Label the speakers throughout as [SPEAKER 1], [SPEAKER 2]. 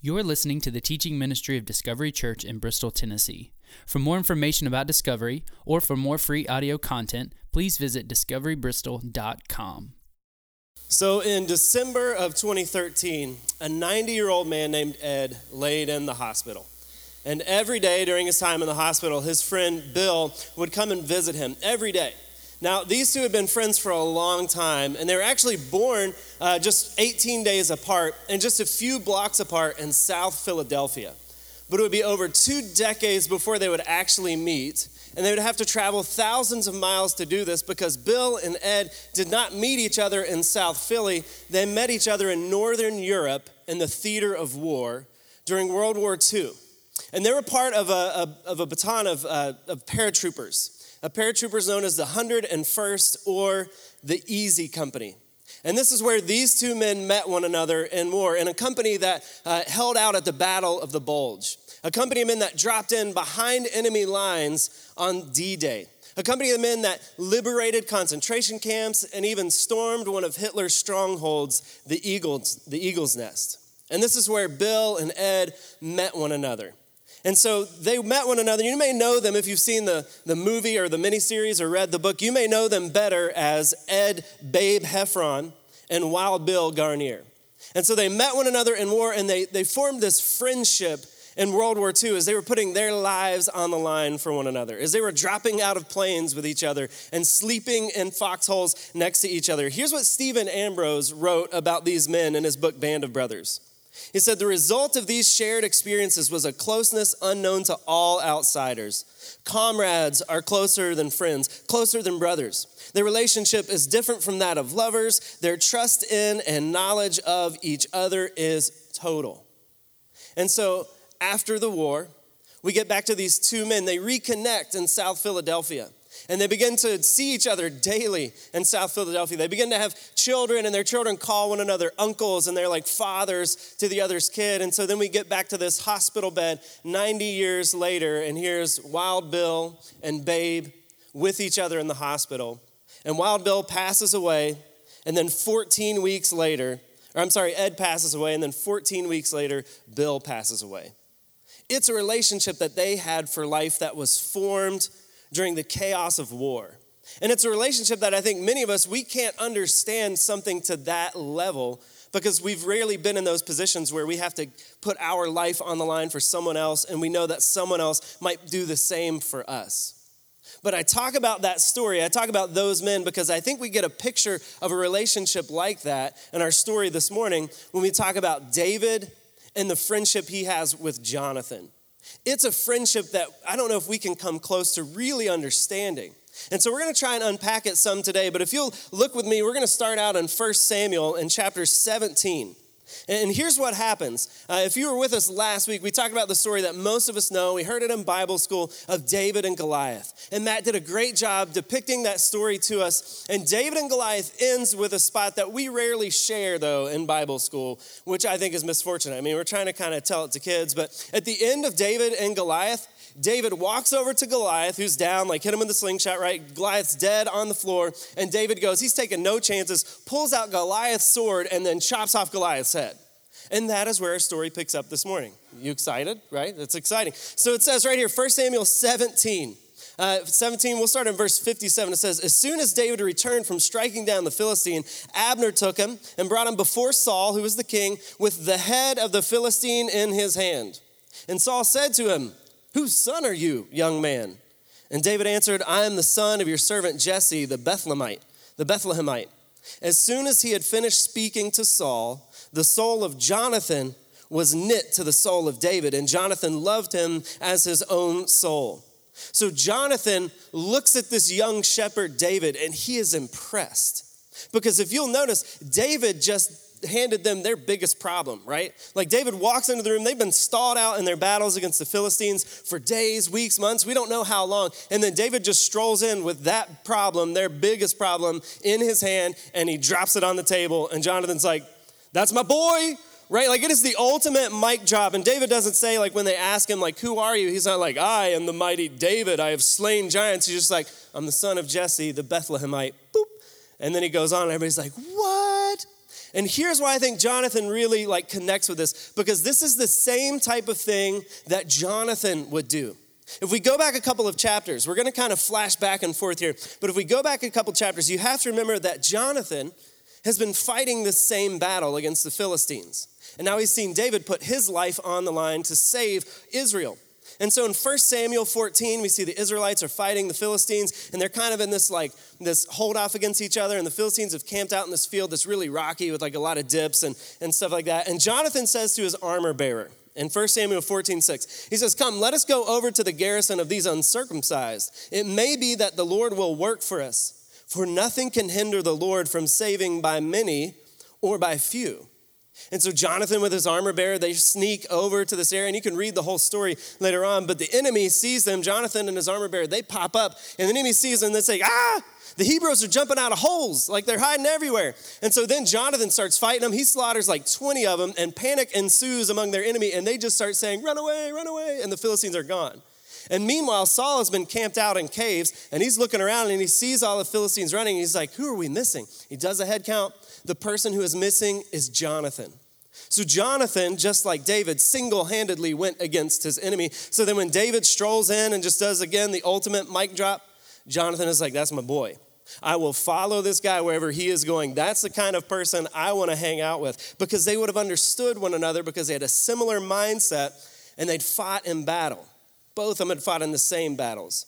[SPEAKER 1] You're listening to the teaching ministry of Discovery Church in Bristol, Tennessee. For more information about Discovery or for more free audio content, please visit discoverybristol.com.
[SPEAKER 2] So, in December of 2013, a 90 year old man named Ed laid in the hospital. And every day during his time in the hospital, his friend Bill would come and visit him every day. Now, these two had been friends for a long time, and they were actually born uh, just 18 days apart and just a few blocks apart in South Philadelphia. But it would be over two decades before they would actually meet, and they would have to travel thousands of miles to do this because Bill and Ed did not meet each other in South Philly. They met each other in Northern Europe in the theater of war during World War II. And they were part of a, a of a baton of, uh, of paratroopers a paratrooper is known as the 101st or the Easy Company. And this is where these two men met one another in war in a company that uh, held out at the Battle of the Bulge. A company of men that dropped in behind enemy lines on D Day. A company of men that liberated concentration camps and even stormed one of Hitler's strongholds, the Eagle's, the Eagle's Nest. And this is where Bill and Ed met one another. And so they met one another. You may know them if you've seen the, the movie or the miniseries or read the book. You may know them better as Ed Babe Heffron and Wild Bill Guarnere. And so they met one another in war and they, they formed this friendship in World War II as they were putting their lives on the line for one another, as they were dropping out of planes with each other and sleeping in foxholes next to each other. Here's what Stephen Ambrose wrote about these men in his book, Band of Brothers. He said, The result of these shared experiences was a closeness unknown to all outsiders. Comrades are closer than friends, closer than brothers. Their relationship is different from that of lovers. Their trust in and knowledge of each other is total. And so, after the war, we get back to these two men. They reconnect in South Philadelphia and they begin to see each other daily in South Philadelphia. They begin to have children, and their children call one another uncles, and they're like fathers to the other's kid. And so then we get back to this hospital bed 90 years later, and here's Wild Bill and Babe with each other in the hospital. And Wild Bill passes away, and then 14 weeks later, or I'm sorry, Ed passes away, and then 14 weeks later, Bill passes away. It's a relationship that they had for life that was formed during the chaos of war. And it's a relationship that I think many of us, we can't understand something to that level because we've rarely been in those positions where we have to put our life on the line for someone else and we know that someone else might do the same for us. But I talk about that story, I talk about those men because I think we get a picture of a relationship like that in our story this morning when we talk about David and the friendship he has with Jonathan. It's a friendship that I don't know if we can come close to really understanding. And so we're going to try and unpack it some today, but if you'll look with me, we're going to start out in 1 Samuel in chapter 17. And here's what happens. Uh, if you were with us last week, we talked about the story that most of us know. We heard it in Bible school of David and Goliath. And Matt did a great job depicting that story to us. And David and Goliath ends with a spot that we rarely share, though, in Bible school, which I think is misfortunate. I mean, we're trying to kind of tell it to kids, but at the end of David and Goliath, David walks over to Goliath, who's down, like hit him with the slingshot, right? Goliath's dead on the floor. And David goes, he's taking no chances, pulls out Goliath's sword, and then chops off Goliath's head. And that is where our story picks up this morning. You excited, right? That's exciting. So it says right here, 1 Samuel 17. Uh, 17, we'll start in verse 57. It says, As soon as David returned from striking down the Philistine, Abner took him and brought him before Saul, who was the king, with the head of the Philistine in his hand. And Saul said to him, Whose son are you, young man? And David answered, I am the son of your servant Jesse, the Bethlehemite, the Bethlehemite. As soon as he had finished speaking to Saul, the soul of Jonathan was knit to the soul of David, and Jonathan loved him as his own soul. So Jonathan looks at this young shepherd, David, and he is impressed. Because if you'll notice, David just handed them their biggest problem, right? Like David walks into the room, they've been stalled out in their battles against the Philistines for days, weeks, months, we don't know how long. And then David just strolls in with that problem, their biggest problem, in his hand, and he drops it on the table. And Jonathan's like, That's my boy. Right? Like it is the ultimate mic drop. And David doesn't say, like, when they ask him, like, who are you? He's not like, I am the mighty David. I have slain giants. He's just like, I'm the son of Jesse, the Bethlehemite. Boop. And then he goes on, and everybody's like, what? And here's why I think Jonathan really like connects with this because this is the same type of thing that Jonathan would do. If we go back a couple of chapters, we're going to kind of flash back and forth here, but if we go back a couple chapters, you have to remember that Jonathan has been fighting the same battle against the Philistines. And now he's seen David put his life on the line to save Israel. And so in 1 Samuel 14, we see the Israelites are fighting the Philistines, and they're kind of in this like this hold off against each other. And the Philistines have camped out in this field that's really rocky with like a lot of dips and, and stuff like that. And Jonathan says to his armor bearer in 1 Samuel 14, 6, he says, Come, let us go over to the garrison of these uncircumcised. It may be that the Lord will work for us, for nothing can hinder the Lord from saving by many or by few. And so Jonathan, with his armor bearer, they sneak over to this area, and you can read the whole story later on. But the enemy sees them, Jonathan and his armor bearer, they pop up, and the enemy sees them, and they say, Ah, the Hebrews are jumping out of holes, like they're hiding everywhere. And so then Jonathan starts fighting them. He slaughters like 20 of them, and panic ensues among their enemy, and they just start saying, Run away, run away, and the Philistines are gone. And meanwhile, Saul has been camped out in caves, and he's looking around and he sees all the Philistines running. he's like, Who are we missing? He does a head count the person who is missing is Jonathan. So, Jonathan, just like David, single handedly went against his enemy. So then, when David strolls in and just does again the ultimate mic drop, Jonathan is like, That's my boy. I will follow this guy wherever he is going. That's the kind of person I want to hang out with because they would have understood one another because they had a similar mindset and they'd fought in battle. Both of them had fought in the same battles.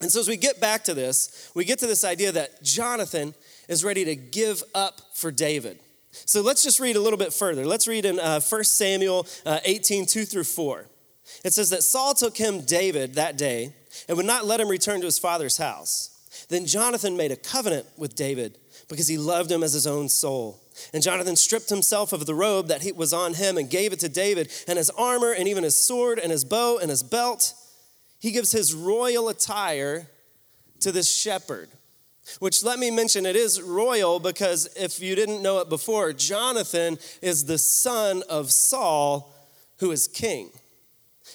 [SPEAKER 2] And so, as we get back to this, we get to this idea that Jonathan is ready to give up for David. So let's just read a little bit further. Let's read in uh, 1 Samuel uh, 18, 2 through 4. It says that Saul took him, David, that day, and would not let him return to his father's house. Then Jonathan made a covenant with David because he loved him as his own soul. And Jonathan stripped himself of the robe that was on him and gave it to David, and his armor, and even his sword, and his bow, and his belt. He gives his royal attire to this shepherd. Which let me mention, it is royal because if you didn't know it before, Jonathan is the son of Saul, who is king.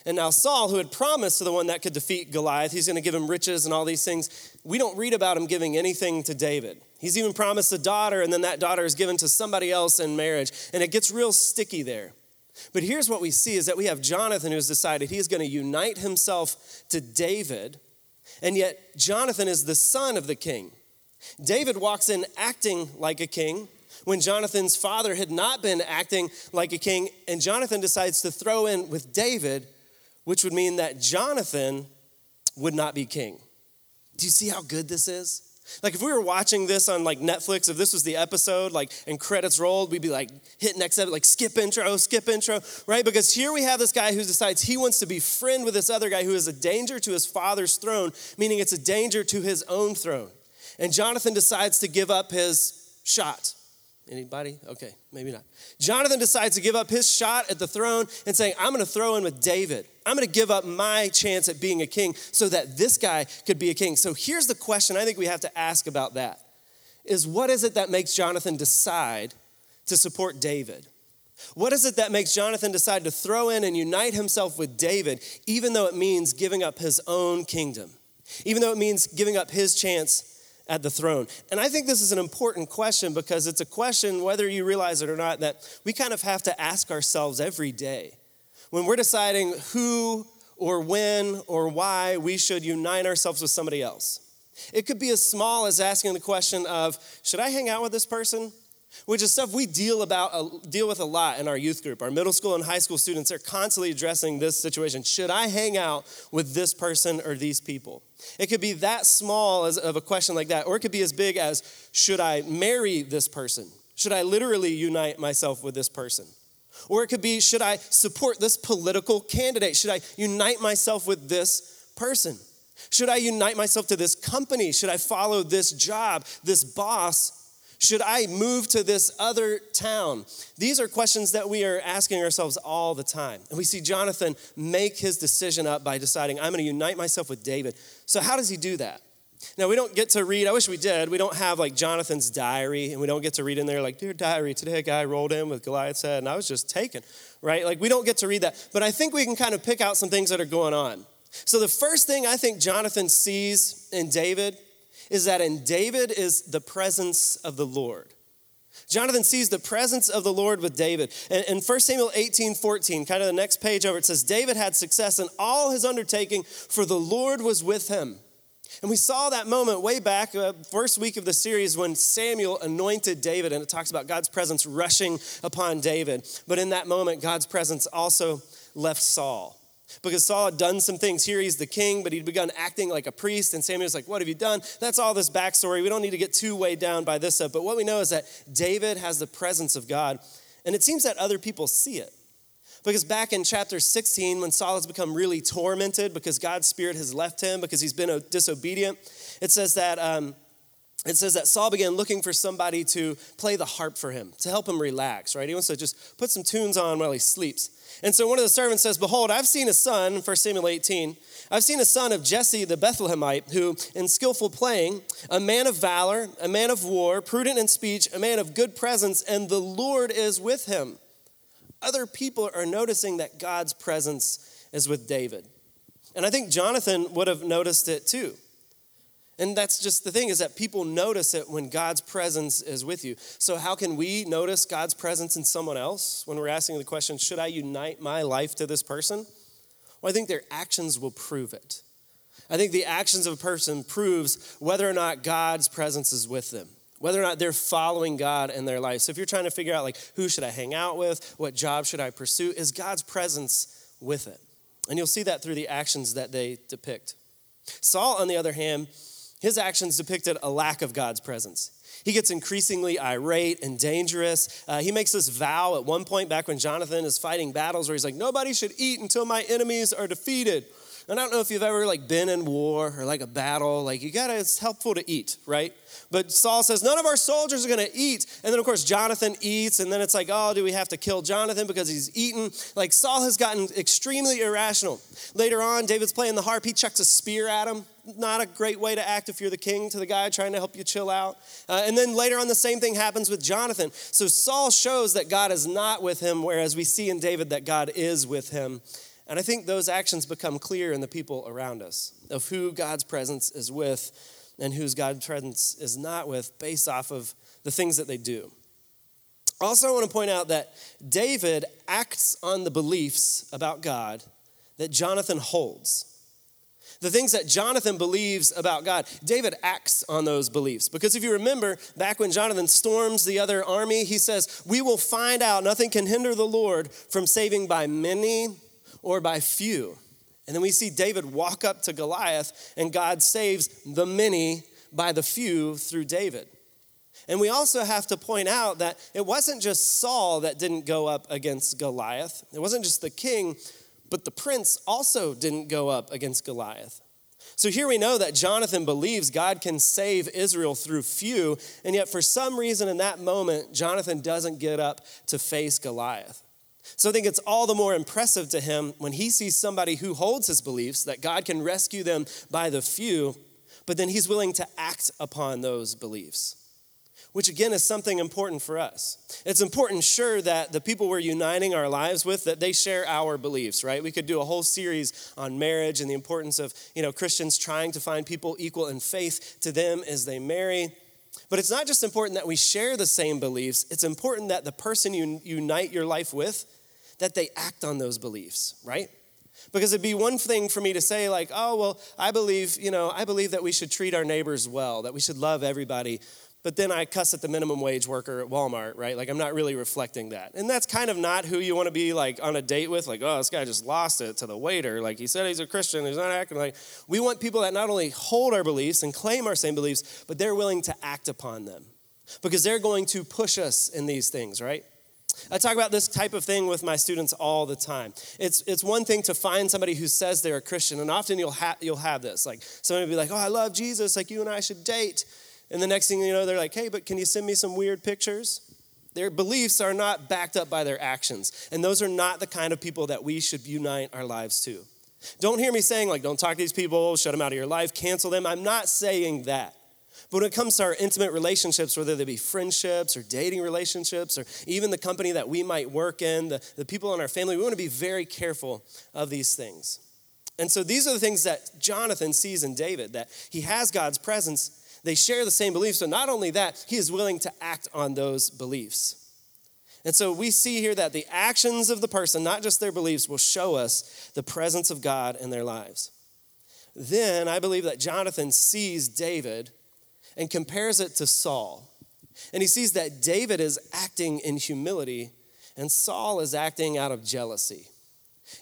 [SPEAKER 2] And now, Saul, who had promised to the one that could defeat Goliath, he's going to give him riches and all these things. We don't read about him giving anything to David. He's even promised a daughter, and then that daughter is given to somebody else in marriage. And it gets real sticky there. But here's what we see is that we have Jonathan who's decided he is going to unite himself to David, and yet Jonathan is the son of the king. David walks in acting like a king when Jonathan's father had not been acting like a king, and Jonathan decides to throw in with David, which would mean that Jonathan would not be king. Do you see how good this is? Like if we were watching this on like Netflix, if this was the episode, like and credits rolled, we'd be like hit next episode, like skip intro, skip intro, right? Because here we have this guy who decides he wants to be friend with this other guy who is a danger to his father's throne, meaning it's a danger to his own throne. And Jonathan decides to give up his shot. Anybody? Okay, maybe not. Jonathan decides to give up his shot at the throne and saying, I'm to throw in with David. I'm to give up my chance at being a king so that this guy could be a king. So here's the question I think we have to ask about that is what is it that makes Jonathan decide to support David? What is it that makes Jonathan decide to throw in and unite himself with David, even though it means giving up his own kingdom, even though it means giving up his chance at the throne? And I think this is an important question because it's a question, whether you realize it or not, that we kind of have to ask ourselves every day. When we're deciding who or when or why we should unite ourselves with somebody else. It could be as small as asking the question of, should I hang out with this person? Which is stuff we deal about deal with a lot in our youth group. Our middle school and high school students are constantly addressing this situation. Should i hang out with this person or these people? It could be that small as, of a question like that or it could be as big as should i marry this person? Should i literally unite myself with this person? Or it could be should i support this political candidate? Should i unite myself with this person? Should i unite myself to this company? Should i follow this job this boss should I move to this other town? These are questions that we are asking ourselves all the time. And we see Jonathan make his decision up by deciding, I'm going to unite myself with David. So, how does he do that? Now, we don't get to read, I wish we did. We don't have like Jonathan's diary, and we don't get to read in there, like, Dear diary, today a guy rolled in with Goliath's head, and I was just taken, right? Like, we don't get to read that. But I think we can kind of pick out some things that are going on. So, the first thing I think Jonathan sees in David is that in David is the presence of the Lord. Jonathan sees the presence of the Lord with David. And in 1 Samuel 18 14, kind of the next page over, it says, David had success in all his undertaking, for the Lord was with him. And we saw that moment way back, uh, first week of the series, when Samuel anointed David, and it talks about God's presence rushing upon David. But in that moment, God's presence also left Saul. Because Saul had done some things. Here he's the king, but he'd begun acting like a priest. And Samuel's like, What have you done? That's all this backstory. We don't need to get too weighed down by this stuff. But what we know is that David has the presence of God. And it seems that other people see it. Because back in chapter 16, when Saul has become really tormented because God's spirit has left him because he's been disobedient, it says that. Um, it says that Saul began looking for somebody to play the harp for him, to help him relax, right? He wants to just put some tunes on while he sleeps. And so one of the servants says, Behold, I've seen a son, 1 Samuel 18, I've seen a son of Jesse the Bethlehemite, who, in skillful playing, a man of valor, a man of war, prudent in speech, a man of good presence, and the Lord is with him other people are noticing that God's presence is with David. And I think Jonathan would have noticed it too. And that's just the thing is that people notice it when God's presence is with you. So, how can we notice God's presence in someone else when we're asking the question, should I unite my life to this person? Well, I think their actions will prove it. I think the actions of a person proves whether or not God's presence is with them whether or not they're following God in their life. So if you're trying to figure out like who should I hang out with, what job should I pursue, is God's presence with it. And you'll see that through the actions that they depict. Saul, on the other hand, his actions depicted a lack of God's presence. He gets increasingly irate and dangerous. Uh, he makes this vow at one point back when Jonathan is fighting battles where he's like, Nobody should eat until my enemies are defeated. And I don't know if you've ever like been in war or like a battle, like you gotta, it's helpful to eat, right? But Saul says, none of our soldiers are gonna eat. And then of course Jonathan eats, and then it's like, oh, do we have to kill Jonathan because he's eaten? Like Saul has gotten extremely irrational. Later on, David's playing the harp, he chucks a spear at him. Not a great way to act if you're the king to the guy trying to help you chill out. Uh, and then later on, the same thing happens with Jonathan. So Saul shows that God is not with him, whereas we see in David that God is with him. And I think those actions become clear in the people around us of who God's presence is with and whose God's presence is not with based off of the things that they do. Also, I want to point out that David acts on the beliefs about God that Jonathan holds. The things that Jonathan believes about God, David acts on those beliefs. Because if you remember, back when Jonathan storms the other army, he says, We will find out, nothing can hinder the Lord from saving by many or by few. And then we see David walk up to Goliath, and God saves the many by the few through David. And we also have to point out that it wasn't just Saul that didn't go up against Goliath, it wasn't just the king, but the prince also didn't go up against Goliath. So here we know that Jonathan believes God can save Israel through few, and yet for some reason in that moment, Jonathan doesn't get up to face Goliath. So I think it's all the more impressive to him when he sees somebody who holds his beliefs that God can rescue them by the few, but then he's willing to act upon those beliefs. Which again is something important for us. It's important, sure, that the people we're uniting our lives with, that they share our beliefs, right? We could do a whole series on marriage and the importance of, you know, Christians trying to find people equal in faith to them as they marry. But it's not just important that we share the same beliefs, it's important that the person you unite your life with that they act on those beliefs, right? Because it'd be one thing for me to say, like, oh, well, I believe, you know, I believe that we should treat our neighbors well, that we should love everybody. But then I cuss at the minimum wage worker at Walmart, right? Like, I'm not really reflecting that. And that's kind of not who you want to be, like, on a date with. Like, oh, this guy just lost it to the waiter. Like, he said he's a Christian, he's not acting like. We want people that not only hold our beliefs and claim our same beliefs, but they're willing to act upon them. Because they're going to push us in these things, right? I talk about this type of thing with my students all the time. It's, it's one thing to find somebody who says they're a Christian, and often you'll, ha- you'll have this. Like, somebody will be like, oh, I love Jesus, like you and I should date. And the next thing you know, they're like, hey, but can you send me some weird pictures? Their beliefs are not backed up by their actions. And those are not the kind of people that we should unite our lives to. Don't hear me saying, like, don't talk to these people, shut them out of your life, cancel them. I'm not saying that. But when it comes to our intimate relationships, whether they be friendships or dating relationships or even the company that we might work in, the, the people in our family, we want to be very careful of these things. And so these are the things that Jonathan sees in David that he has God's presence, They share the same beliefs, but not only that, he is willing to act on those beliefs. And so we see here that the actions of the person, not just their beliefs, will show us the presence of God in their lives. Then I believe that Jonathan sees David and compares it to Saul. And he sees that David is acting in humility and Saul is acting out of jealousy.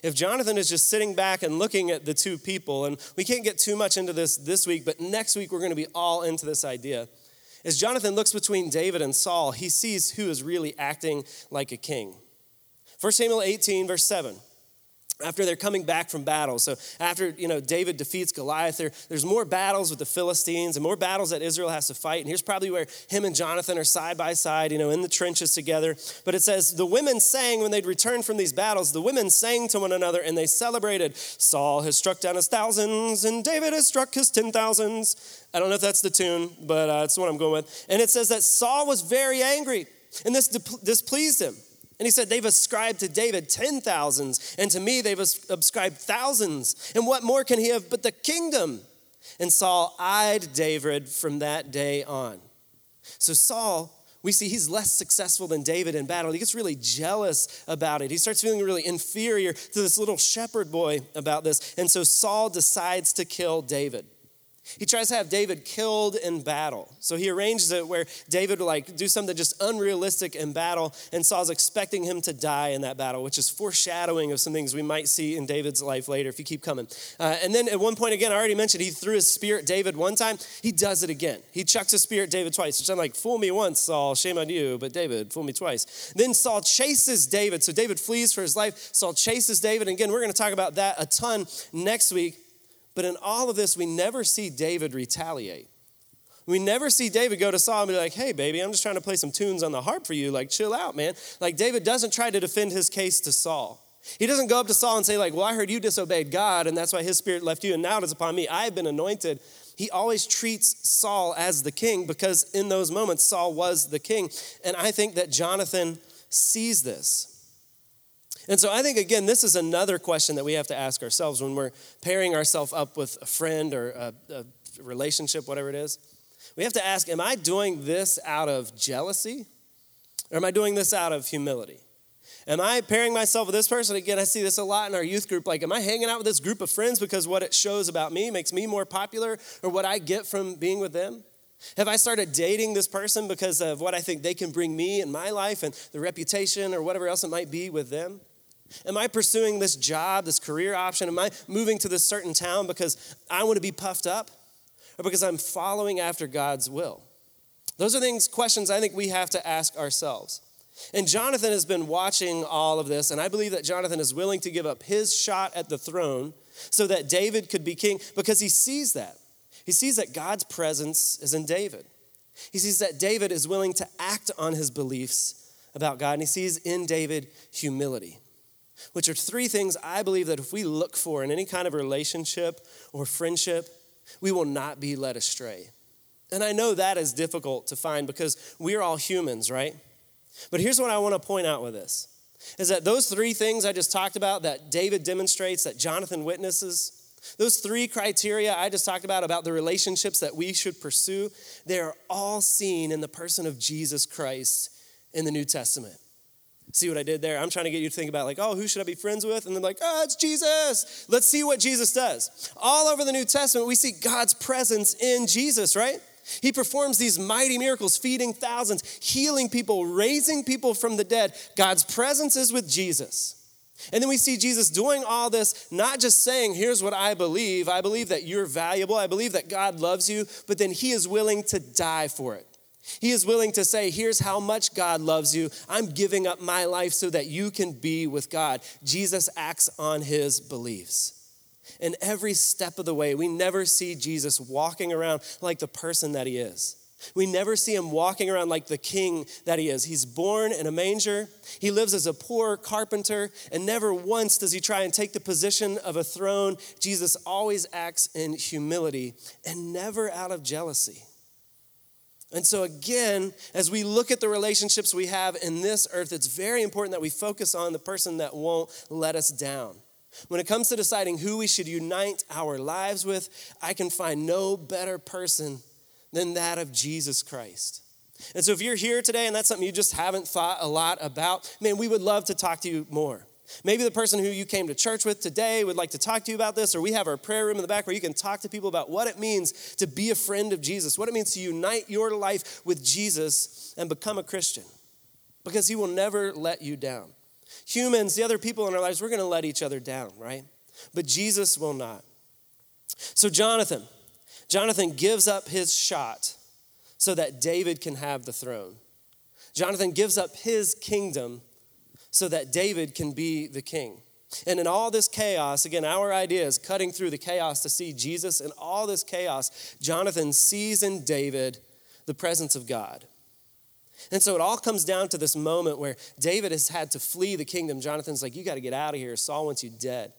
[SPEAKER 2] If Jonathan is just sitting back and looking at the two people, and we can't get too much into this this week, but next week we're going to be all into this idea. As Jonathan looks between David and Saul, he sees who is really acting like a king. 1 Samuel 18, verse 7 after they're coming back from battle. So after you know David defeats Goliath, there, there's more battles with the Philistines and more battles that Israel has to fight. And here's probably where him and Jonathan are side by side, you know, in the trenches together. But it says the women sang when they'd returned from these battles. The women sang to one another and they celebrated. Saul has struck down his thousands and David has struck his ten thousands. I don't know if that's the tune, but uh, that's what I'm going with. And it says that Saul was very angry, and this displeased him. And he said, They've ascribed to David ten thousands, and to me they've ascribed thousands. And what more can he have but the kingdom? And Saul eyed David from that day on. So Saul, we see he's less successful than David in battle. He gets really jealous about it. He starts feeling really inferior to this little shepherd boy about this. And so Saul decides to kill David. He tries to have David killed in battle. So he arranges it where David will like do something just unrealistic in battle, and Saul's expecting him to die in that battle, which is foreshadowing of some things we might see in David's life later if you keep coming. Uh, and then at one point again, I already mentioned he threw his spear at David one time. He does it again. He chucks his spear at David twice, which I'm like, fool me once, Saul, shame on you, but David, fool me twice. Then Saul chases David. So David flees for his life. Saul chases David. And again, we're going to talk about that a ton next week. But in all of this, we never see David retaliate. We never see David go to Saul and be like, hey, baby, I'm just trying to play some tunes on the harp for you. Like, chill out, man. Like, David doesn't try to defend his case to Saul. He doesn't go up to Saul and say, like, well, I heard you disobeyed God, and that's why his spirit left you, and now it is upon me. I have been anointed. He always treats Saul as the king because in those moments, Saul was the king. And I think that Jonathan sees this. And so I think, again, this is another question that we have to ask ourselves when we're pairing ourselves up with a friend or a, a relationship, whatever it is. We have to ask, am I doing this out of jealousy or am I doing this out of humility? Am I pairing myself with this person? Again, I see this a lot in our youth group. Like, am I hanging out with this group of friends because what it shows about me makes me more popular or what I get from being with them? Have I started dating this person because of what I think they can bring me in my life and the reputation or whatever else it might be with them? Am I pursuing this job, this career option? Am I moving to this certain town because I want to be puffed up or because I'm following after God's will? Those are things, questions I think we have to ask ourselves. And Jonathan has been watching all of this, and I believe that Jonathan is willing to give up his shot at the throne so that David could be king because he sees that. He sees that God's presence is in David. He sees that David is willing to act on his beliefs about God, and he sees in David humility which are three things I believe that if we look for in any kind of relationship or friendship, we will not be led astray. And I know that is difficult to find because we're all humans, right? But here's what I want to point out with this is that those three things I just talked about that David demonstrates, that Jonathan witnesses, those three criteria I just talked about, about the relationships that we should pursue, they are all seen in the person of Jesus Christ in the New Testament. See what I did there? I'm trying to get you to think about, like, oh, who should I be friends with? And then, like, oh, it's Jesus. Let's see what Jesus does. All over the New Testament, we see God's presence in Jesus, right? He performs these mighty miracles, feeding thousands, healing people, raising people from the dead. God's presence is with Jesus. And then we see Jesus doing all this, not just saying, Here's what I believe. I believe that you're valuable. I believe that God loves you, but then He is willing to die for it. He is willing to say, Here's how much God loves you. I'm giving up my life so that you can be with God. Jesus acts on his beliefs. And every step of the way, we never see Jesus walking around like the person that he is. We never see him walking around like the king that he is. He's born in a manger. He lives as a poor carpenter, and never once does he try and take the position of a throne. Jesus always acts in humility and never out of jealousy. And so, again, as we look at the relationships we have in this earth, it's very important that we focus on the person that won't let us down. When it comes to deciding who we should unite our lives with, I can find no better person than that of Jesus Christ. And so if you're here today and that's something you just haven't thought a lot about, man, we would love to talk to you more. Maybe the person who you came to church with today would like to talk to you about this, or we have our prayer room in the back where you can talk to people about what it means to be a friend of Jesus, what it means to unite your life with Jesus and become a Christian, because he will never let you down. Humans, the other people in our lives, we're going to let each other down, right? But Jesus will not. So, Jonathan, Jonathan gives up his shot so that David can have the throne. Jonathan gives up his kingdom so that David can be the king. And in all this chaos, again, our idea is cutting through the chaos to see Jesus. In all this chaos, Jonathan sees in David the presence of God. And so it all comes down to this moment where David has had to flee the kingdom. Jonathan's like, You got to get out of here. Saul wants you dead.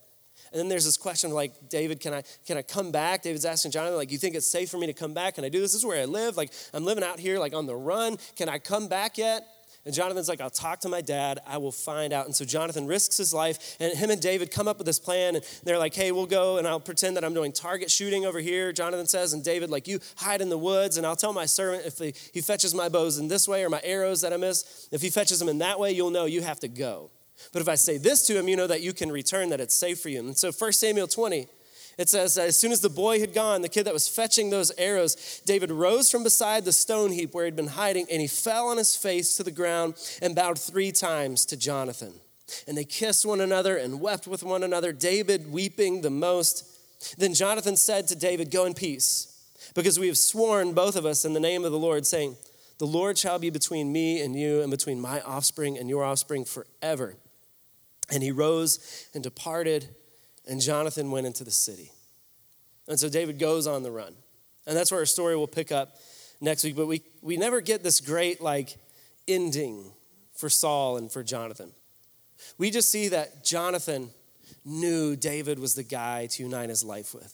[SPEAKER 2] And then there's this question like, David, can I, can I come back? David's asking Jonathan, like, you think it's safe for me to come back? Can I do this? This is where I live. Like, I'm living out here, like, on the run. Can I come back yet? And Jonathan's like, I'll talk to my dad. I will find out. And so Jonathan risks his life. And him and David come up with this plan. And they're like, hey, we'll go and I'll pretend that I'm doing target shooting over here. Jonathan says, and David, like, you hide in the woods. And I'll tell my servant if he, he fetches my bows in this way or my arrows that I miss, if he fetches them in that way, you'll know you have to go. But if I say this to him, you know that you can return, that it's safe for you. And so 1 Samuel 20, it says, as soon as the boy had gone, the kid that was fetching those arrows, David rose from beside the stone heap where he'd been hiding, and he fell on his face to the ground and bowed three times to Jonathan. And they kissed one another and wept with one another, David weeping the most. Then Jonathan said to David, Go in peace, because we have sworn, both of us, in the name of the Lord, saying, The Lord shall be between me and you, and between my offspring and your offspring forever. And he rose and departed, and Jonathan went into the city. And so David goes on the run. And that's where our story will pick up next week. But we, we never get this great, like, ending for Saul and for Jonathan. We just see that Jonathan knew David was the guy to unite his life with.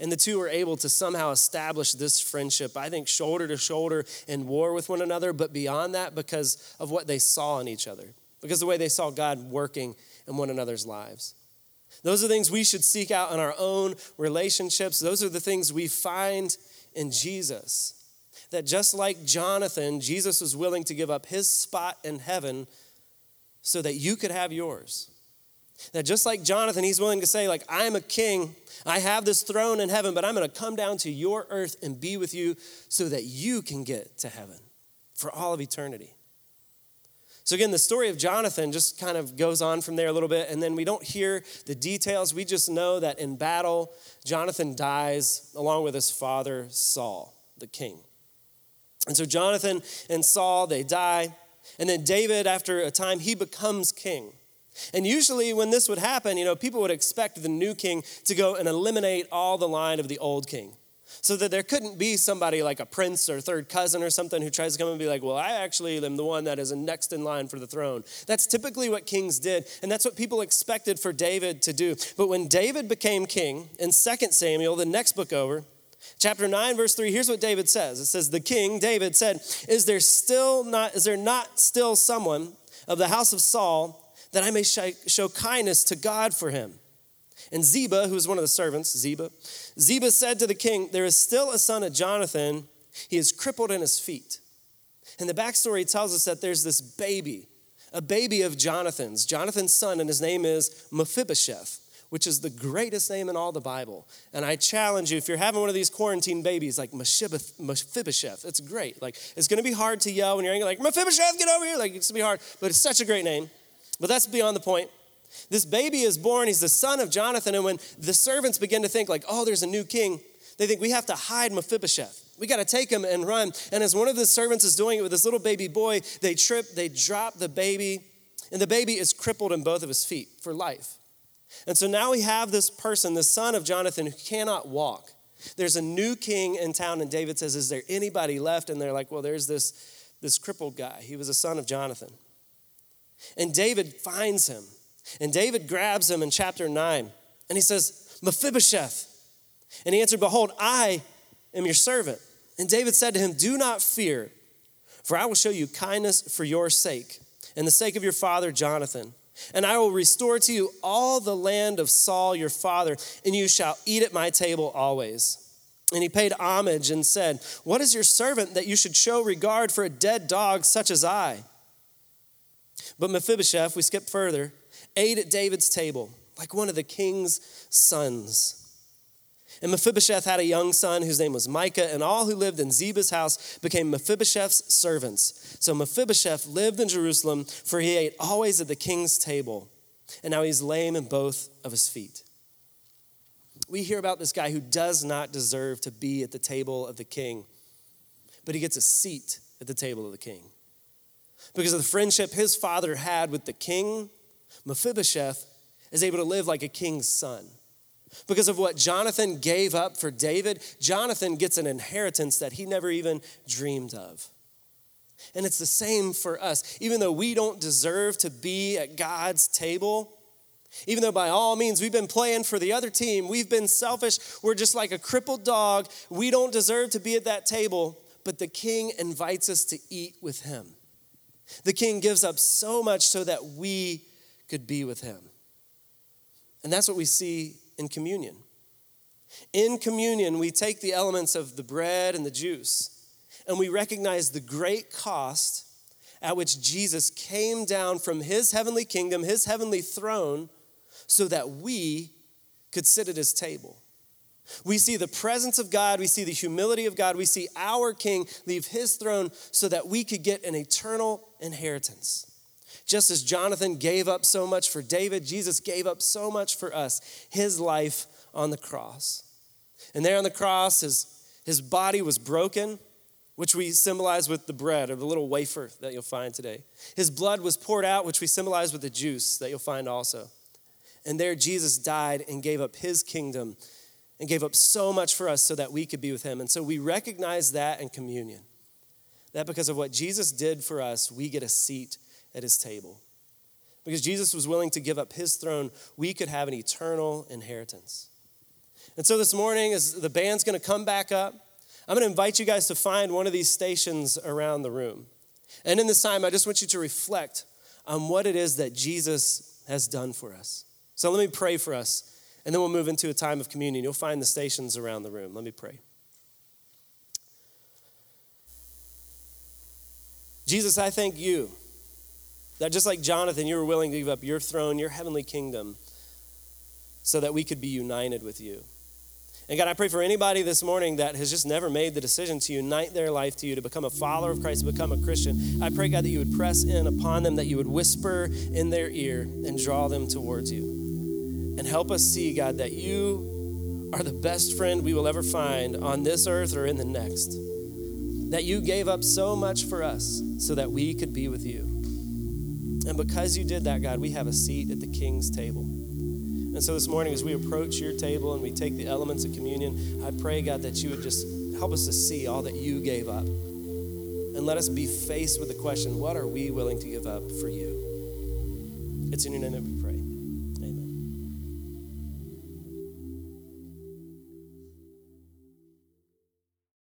[SPEAKER 2] And the two were able to somehow establish this friendship, I think, shoulder to shoulder in war with one another, but beyond that, because of what they saw in each other because the way they saw God working in one another's lives. Those are things we should seek out in our own relationships. Those are the things we find in Jesus. That just like Jonathan, Jesus was willing to give up his spot in heaven so that you could have yours. That just like Jonathan, he's willing to say, like, I'm a king, I have this throne in heaven, but I'm gonna come down to your earth and be with you so that you can get to heaven for all of eternity. So, again, the story of Jonathan just kind of goes on from there a little bit, and then we don't hear the details. We just know that in battle, Jonathan dies along with his father, Saul, the king. And so, Jonathan and Saul, they die. And then, David, after a time, he becomes king. And usually, when this would happen, you know, people would expect the new king to go and eliminate all the line of the old king so that there couldn't be somebody like a prince or third cousin or something who tries to come and be like, well, I actually am the one that is next in line for the throne. That's typically what kings did, and that's what people expected for David to do. But when David became king in 2 Samuel, the next book over, chapter 9 verse 3 here's what david says it says the king david said is there still not is there not still someone of the house of saul that i may show kindness to god for him and ziba who was one of the servants ziba Ziba said to the king, There is still a son of Jonathan. He is crippled in his feet. And the backstory tells us that there's this baby, a baby of Jonathan's, Jonathan's son, and his name is Mephibosheth, which is the greatest name in all the Bible. And I challenge you, if you're having one of these quarantine babies, like Mephibosheth, it's great. Like, it's gonna be hard to yell when you're angry, like, Mephibosheth, get over here. Like, it's gonna be hard, but it's such a great name. But that's beyond the point. This baby is born, he's the son of Jonathan. And when the servants begin to think, like, oh, there's a new king, they think we have to hide Mephibosheth. We got to take him and run. And as one of the servants is doing it with this little baby boy, they trip, they drop the baby, and the baby is crippled in both of his feet for life. And so now we have this person, the son of Jonathan, who cannot walk. There's a new king in town, and David says, Is there anybody left? And they're like, Well, there's this, this crippled guy. He was a son of Jonathan. And David finds him and David grabs him in chapter 9 and he says, Mephibosheth. And he answered, Behold, I am your servant. And David said to him, Do not fear, for I will show you kindness for your sake and the sake of your father Jonathan. And I will restore to you all the land of Saul your father, and you shall eat at my table always. And he paid homage and said, What is your servant that you should show regard for a dead dog such as I? But Mephibosheth, we skip further, ate at David's table like one of the king's sons. And Mephibosheth had a young son whose name was Micah, and all who lived in Ziba's house became Mephibosheth's servants. So Mephibosheth lived in Jerusalem, for he ate always at the king's table. And now he's lame in both of his feet. We hear about this guy who does not deserve to be at the table of the king, but he gets a seat at the table of the king. Because of the friendship his father had with the king, Mephibosheth is able to live like a king's son. Because of what Jonathan gave up for David, Jonathan gets an inheritance that he never even dreamed of. And it's the same for us. Even though we don't deserve to be at God's table, even though by all means we've been playing for the other team, we've been selfish, we're just like a crippled dog, we don't deserve to be at that table, but the king invites us to eat with him. The king gives up so much so that we could be with him. And that's what we see in communion. In communion, we take the elements of the bread and the juice, and we recognize the great cost at which Jesus came down from his heavenly kingdom, his heavenly throne, so that we could sit at his table. We see the presence of God, we see the humility of God, we see our King leave his throne so that we could get an eternal inheritance. Just as Jonathan gave up so much for David, Jesus gave up so much for us, his life on the cross. And there on the cross, his, his body was broken, which we symbolize with the bread or the little wafer that you'll find today. His blood was poured out, which we symbolize with the juice that you'll find also. And there, Jesus died and gave up his kingdom and gave up so much for us so that we could be with him. And so we recognize that in communion. That because of what Jesus did for us, we get a seat at his table. Because Jesus was willing to give up his throne, we could have an eternal inheritance. And so this morning, as the band's gonna come back up, I'm gonna invite you guys to find one of these stations around the room. And in this time, I just want you to reflect on what it is that Jesus has done for us. So let me pray for us, and then we'll move into a time of communion. You'll find the stations around the room. Let me pray. Jesus, I thank you that just like Jonathan, you were willing to give up your throne, your heavenly kingdom, so that we could be united with you. And God, I pray for anybody this morning that has just never made the decision to unite their life to you, to become a follower of Christ, to become a Christian. I pray, God, that you would press in upon them, that you would whisper in their ear and draw them towards you. And help us see, God, that you are the best friend we will ever find on this earth or in the next. That you gave up so much for us so that we could be with you. And because you did that, God, we have a seat at the king's table. And so this morning, as we approach your table and we take the elements of communion, I pray, God, that you would just help us to see all that you gave up. And let us be faced with the question what are we willing to give up for you? It's in your name.